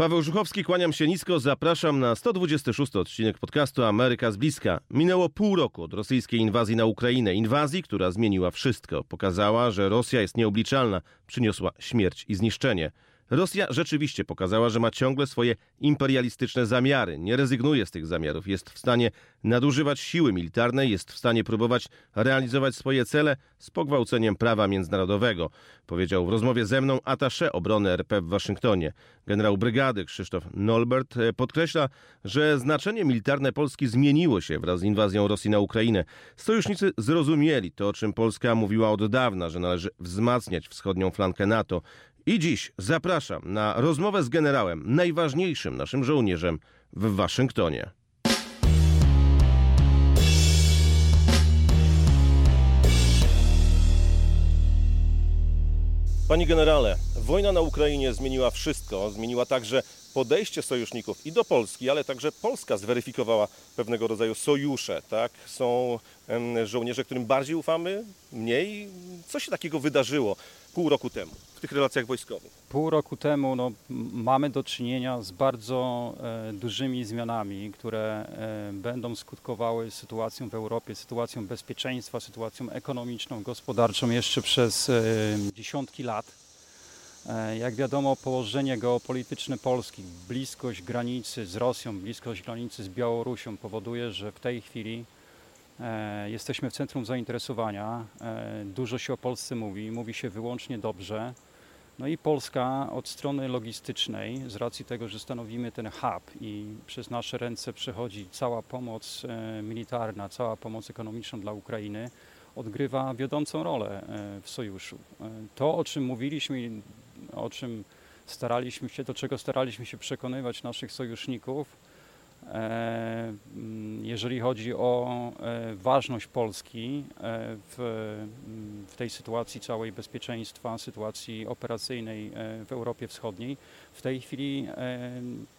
Paweł Żuchowski, kłaniam się nisko, zapraszam na 126 odcinek podcastu Ameryka z bliska. Minęło pół roku od rosyjskiej inwazji na Ukrainę. Inwazji, która zmieniła wszystko. Pokazała, że Rosja jest nieobliczalna, przyniosła śmierć i zniszczenie. Rosja rzeczywiście pokazała, że ma ciągle swoje imperialistyczne zamiary. Nie rezygnuje z tych zamiarów. Jest w stanie nadużywać siły militarnej, jest w stanie próbować realizować swoje cele z pogwałceniem prawa międzynarodowego, powiedział w rozmowie ze mną atasze obrony RP w Waszyngtonie. Generał brygady Krzysztof Nolbert e, podkreśla, że znaczenie militarne Polski zmieniło się wraz z inwazją Rosji na Ukrainę. Sojusznicy zrozumieli to, o czym Polska mówiła od dawna, że należy wzmacniać wschodnią flankę NATO. I dziś zapraszam na rozmowę z generałem, najważniejszym naszym żołnierzem w Waszyngtonie. Panie generale, wojna na Ukrainie zmieniła wszystko. Zmieniła także podejście sojuszników i do Polski, ale także Polska zweryfikowała pewnego rodzaju sojusze. Tak? Są żołnierze, którym bardziej ufamy, mniej. Co się takiego wydarzyło pół roku temu w tych relacjach wojskowych? Pół roku temu no, mamy do czynienia z bardzo e, dużymi zmianami, które e, będą skutkowały sytuacją w Europie, sytuacją bezpieczeństwa, sytuacją ekonomiczną, gospodarczą jeszcze przez e, dziesiątki lat. E, jak wiadomo, położenie geopolityczne Polski, bliskość granicy z Rosją, bliskość granicy z Białorusią powoduje, że w tej chwili e, jesteśmy w centrum zainteresowania. E, dużo się o Polsce mówi, mówi się wyłącznie dobrze. No i Polska od strony logistycznej, z racji tego, że stanowimy ten hub i przez nasze ręce przechodzi cała pomoc militarna, cała pomoc ekonomiczna dla Ukrainy, odgrywa wiodącą rolę w sojuszu. To, o czym mówiliśmy o czym staraliśmy się, do czego staraliśmy się przekonywać naszych sojuszników, e, mm, jeżeli chodzi o e, ważność Polski e, w, w tej sytuacji całej bezpieczeństwa, sytuacji operacyjnej w Europie Wschodniej, w tej chwili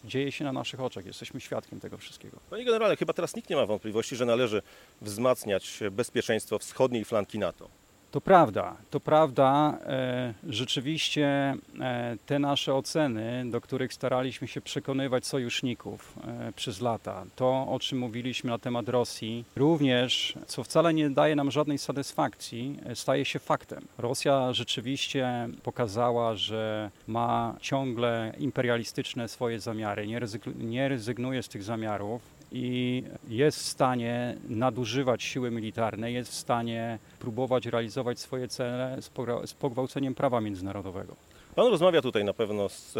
dzieje się na naszych oczach. Jesteśmy świadkiem tego wszystkiego. Panie generale, chyba teraz nikt nie ma wątpliwości, że należy wzmacniać bezpieczeństwo wschodniej flanki NATO. To prawda, to prawda. E, rzeczywiście e, te nasze oceny, do których staraliśmy się przekonywać sojuszników e, przez lata, to o czym mówiliśmy na temat Rosji, również, co wcale nie daje nam żadnej satysfakcji, staje się faktem. Rosja rzeczywiście pokazała, że ma ciągle imperialistyczne swoje zamiary, nie rezygnuje z tych zamiarów i jest w stanie nadużywać siły militarnej, jest w stanie próbować realizować swoje cele z pogwałceniem prawa międzynarodowego. Pan rozmawia tutaj na pewno z,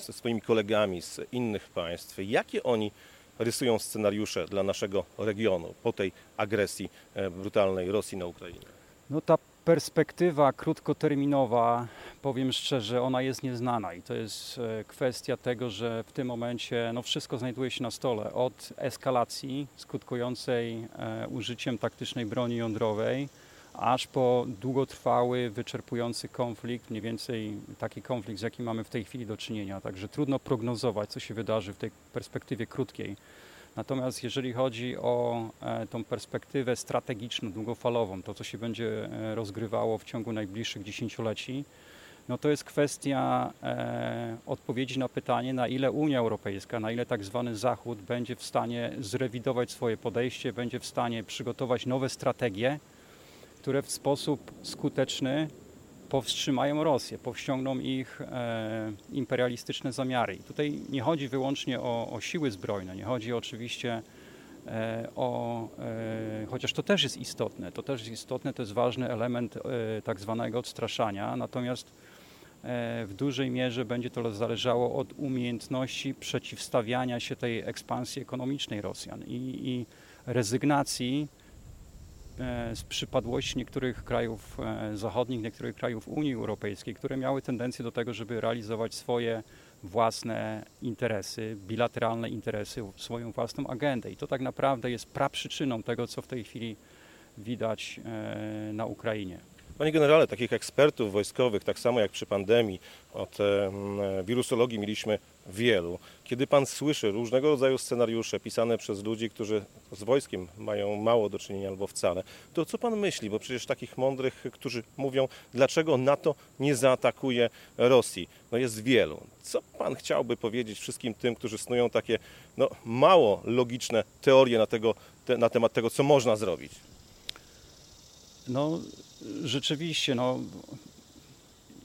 ze swoimi kolegami z innych państw. Jakie oni rysują scenariusze dla naszego regionu po tej agresji e, brutalnej Rosji na Ukrainę? No ta perspektywa krótkoterminowa, powiem szczerze, ona jest nieznana i to jest e, kwestia tego, że w tym momencie no, wszystko znajduje się na stole. Od eskalacji skutkującej e, użyciem taktycznej broni jądrowej, aż po długotrwały, wyczerpujący konflikt, mniej więcej taki konflikt, z jakim mamy w tej chwili do czynienia. Także trudno prognozować, co się wydarzy w tej perspektywie krótkiej. Natomiast jeżeli chodzi o e, tą perspektywę strategiczną, długofalową, to co się będzie rozgrywało w ciągu najbliższych dziesięcioleci, no to jest kwestia e, odpowiedzi na pytanie, na ile Unia Europejska, na ile tak zwany Zachód będzie w stanie zrewidować swoje podejście, będzie w stanie przygotować nowe strategie, które w sposób skuteczny powstrzymają Rosję, powściągną ich e, imperialistyczne zamiary. I tutaj nie chodzi wyłącznie o, o siły zbrojne, nie chodzi oczywiście e, o, e, chociaż to też jest istotne, to też jest istotne, to jest ważny element e, tak zwanego odstraszania, natomiast w dużej mierze będzie to zależało od umiejętności przeciwstawiania się tej ekspansji ekonomicznej Rosjan i, i rezygnacji E, z przypadłości niektórych krajów e, zachodnich, niektórych krajów Unii Europejskiej, które miały tendencję do tego, żeby realizować swoje własne interesy, bilateralne interesy, swoją własną agendę. I to tak naprawdę jest praprzyczyną tego, co w tej chwili widać e, na Ukrainie. Panie generale, takich ekspertów wojskowych, tak samo jak przy pandemii, od wirusologii mieliśmy wielu. Kiedy pan słyszy różnego rodzaju scenariusze pisane przez ludzi, którzy z wojskiem mają mało do czynienia albo wcale, to co pan myśli? Bo przecież takich mądrych, którzy mówią, dlaczego NATO nie zaatakuje Rosji, no jest wielu. Co pan chciałby powiedzieć wszystkim tym, którzy snują takie no, mało logiczne teorie na, tego, te, na temat tego, co można zrobić? No, rzeczywiście, no,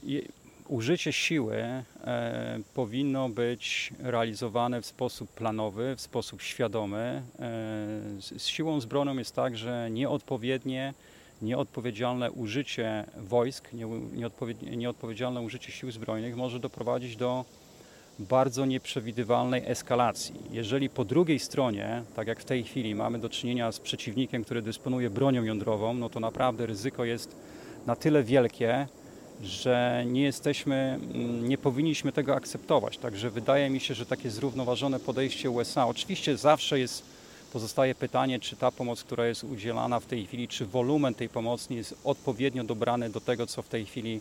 je, użycie siły e, powinno być realizowane w sposób planowy, w sposób świadomy. E, z, z siłą zbrojną jest tak, że nieodpowiednie, nieodpowiedzialne użycie wojsk, nie, nieodpowiedzialne użycie sił zbrojnych może doprowadzić do bardzo nieprzewidywalnej eskalacji. Jeżeli po drugiej stronie, tak jak w tej chwili, mamy do czynienia z przeciwnikiem, który dysponuje bronią jądrową, no to naprawdę ryzyko jest na tyle wielkie, że nie jesteśmy, mm, nie powinniśmy tego akceptować. Także wydaje mi się, że takie zrównoważone podejście USA, oczywiście zawsze jest, pozostaje pytanie, czy ta pomoc, która jest udzielana w tej chwili, czy wolumen tej pomocy jest odpowiednio dobrany do tego, co w tej chwili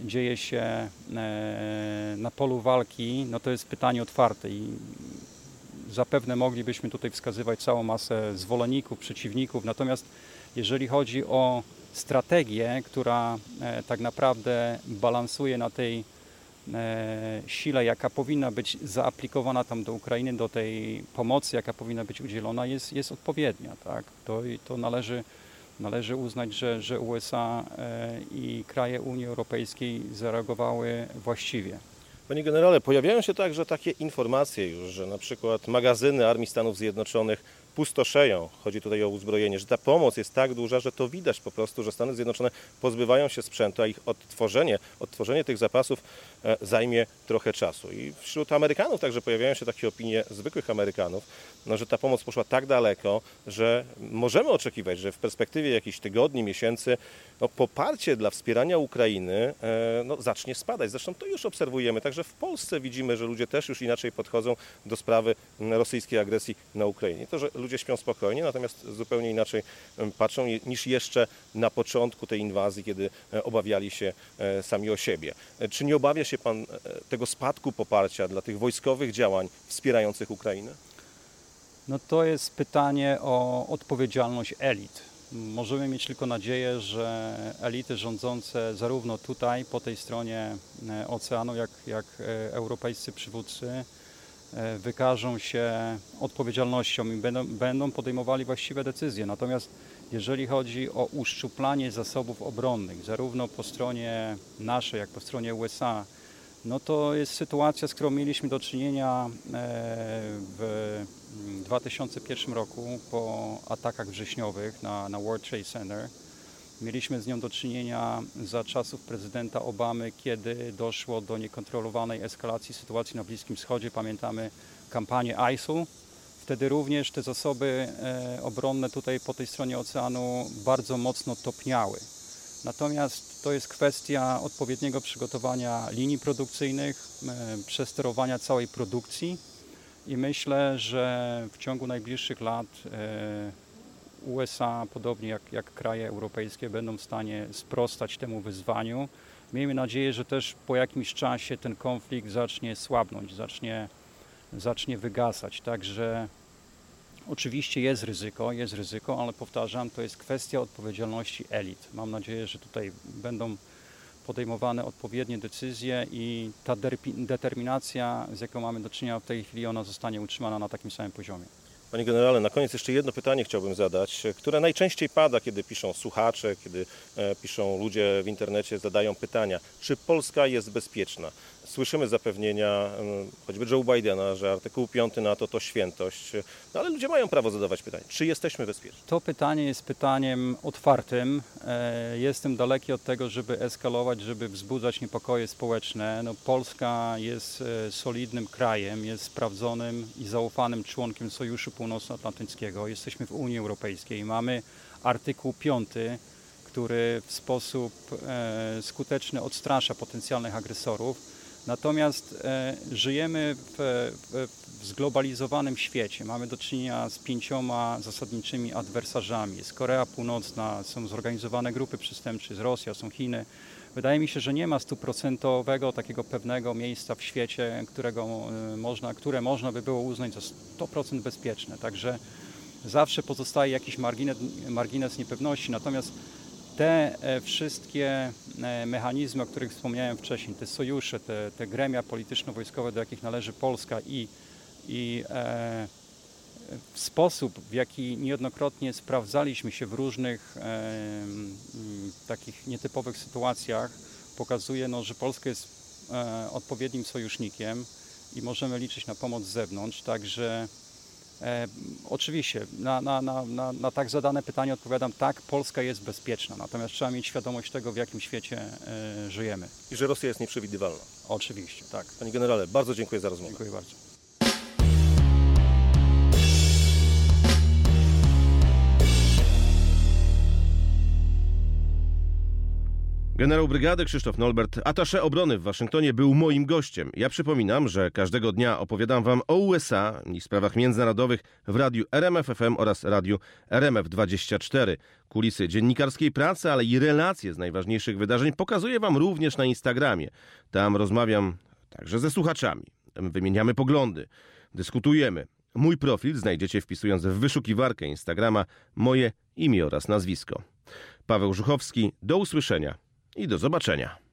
dzieje się e, na polu walki, no to jest pytanie otwarte i zapewne moglibyśmy tutaj wskazywać całą masę zwolenników, przeciwników, natomiast jeżeli chodzi o strategię, która e, tak naprawdę balansuje na tej e, sile, jaka powinna być zaaplikowana tam do Ukrainy, do tej pomocy, jaka powinna być udzielona, jest, jest odpowiednia. Tak? To, to należy, należy uznać, że, że USA e, i kraje Unii Europejskiej zareagowały właściwie. Panie generale, pojawiają się także takie informacje już, że na przykład magazyny Armii Stanów Zjednoczonych pustoszeją. Chodzi tutaj o uzbrojenie, że ta pomoc jest tak duża, że to widać po prostu, że Stany Zjednoczone pozbywają się sprzętu, a ich odtworzenie, odtworzenie tych zapasów e, zajmie trochę czasu. I wśród Amerykanów także pojawiają się takie opinie zwykłych Amerykanów, no, że ta pomoc poszła tak daleko, że możemy oczekiwać, że w perspektywie jakichś tygodni, miesięcy no, poparcie dla wspierania Ukrainy e, no, zacznie spadać. Zresztą to już obserwujemy. Także w Polsce widzimy, że ludzie też już inaczej podchodzą do sprawy rosyjskiej agresji na Ukrainie. To, że ludzie śpią spokojnie, natomiast zupełnie inaczej patrzą niż jeszcze na początku tej inwazji, kiedy e, obawiali się e, sami o siebie. Czy nie obawia się Pan tego spadku poparcia dla tych wojskowych działań wspierających Ukrainę? No to jest pytanie o odpowiedzialność elit Możemy mieć tylko nadzieję, że elity rządzące zarówno tutaj, po tej stronie e, oceanu, jak, jak e, europejscy przywódcy e, wykażą się odpowiedzialnością i będą, będą podejmowali właściwe decyzje. Natomiast jeżeli chodzi o uszczuplanie zasobów obronnych, zarówno po stronie naszej, jak po stronie USA, no to jest sytuacja, z którą mieliśmy do czynienia w 2001 roku po atakach wrześniowych na, na World Trade Center. Mieliśmy z nią do czynienia za czasów prezydenta Obamy, kiedy doszło do niekontrolowanej eskalacji sytuacji na Bliskim Wschodzie. Pamiętamy kampanię ISIL. Wtedy również te zasoby e, obronne tutaj po tej stronie oceanu bardzo mocno topniały. Natomiast to jest kwestia odpowiedniego przygotowania linii produkcyjnych, e, przesterowania całej produkcji i myślę, że w ciągu najbliższych lat e, USA, podobnie jak, jak kraje europejskie, będą w stanie sprostać temu wyzwaniu. Miejmy nadzieję, że też po jakimś czasie ten konflikt zacznie słabnąć, zacznie, zacznie wygasać. Także oczywiście jest ryzyko, jest ryzyko, ale powtarzam, to jest kwestia odpowiedzialności elit. Mam nadzieję, że tutaj będą podejmowane odpowiednie decyzje i ta determinacja, z jaką mamy do czynienia w tej chwili, ona zostanie utrzymana na takim samym poziomie. Panie generale, na koniec jeszcze jedno pytanie chciałbym zadać, które najczęściej pada, kiedy piszą słuchacze, kiedy e, piszą ludzie w internecie, zadają pytania. Czy Polska jest bezpieczna? Słyszymy zapewnienia choćby Joe Bidena, że artykuł 5 NATO to świętość, no ale ludzie mają prawo zadawać pytania. Czy jesteśmy bezpieczni? To pytanie jest pytaniem otwartym. E, jestem daleki od tego, żeby eskalować, żeby wzbudzać niepokoje społeczne. No, Polska jest e, solidnym krajem, jest sprawdzonym i zaufanym członkiem Sojuszu Północnoatlantyckiego. Jesteśmy w Unii Europejskiej. Mamy artykuł 5 który w sposób e, skuteczny odstrasza potencjalnych agresorów. Natomiast e, żyjemy w, w, zglobalizowanym świecie. Mamy do czynienia z pięcioma zasadniczymi adwersarzami. Jest Korea Północna, są zorganizowane grupy przestępcze, jest Rosja, są Chiny. Wydaje mi się, że nie ma stuprocentowego takiego pewnego miejsca w świecie, którego y, można, które można by było uznać za 100% bezpieczne. Także zawsze pozostaje jakiś margines, margines niepewności. Natomiast te e, wszystkie e, mechanizmy, o których wspomniałem wcześniej, te sojusze, te, te gremia polityczno-wojskowe, do jakich należy Polska i, i e, sposób, w jaki niejednokrotnie sprawdzaliśmy się w różnych e, takich nietypowych sytuacjach, pokazuje, no, że Polska jest e, odpowiednim sojusznikiem i możemy liczyć na pomoc z zewnątrz. Także e, oczywiście na, na, na, na, tak zadane pytanie odpowiadam tak, Polska jest bezpieczna, natomiast trzeba mieć świadomość tego, w jakim świecie e, żyjemy. I że Rosja jest nieprzewidywalna. Oczywiście, tak. Panie generale, bardzo dziękuję za rozmowę. Dziękuję bardzo. Generał brygady Krzysztof Nolbert, atasze obrony w Waszyngtonie, był moim gościem. Ja przypominam, że każdego dnia opowiadam Wam o USA i sprawach międzynarodowych w radiu RMFFM oraz radiu RMF24. Kulisy dziennikarskiej pracy, ale i relacje z najważniejszych wydarzeń pokazuję Wam również na Instagramie. Tam rozmawiam także ze słuchaczami. Wymieniamy poglądy, dyskutujemy. Mój profil znajdziecie wpisując w wyszukiwarkę Instagrama moje imię oraz nazwisko. Paweł Żuchowski, do usłyszenia i do zobaczenia.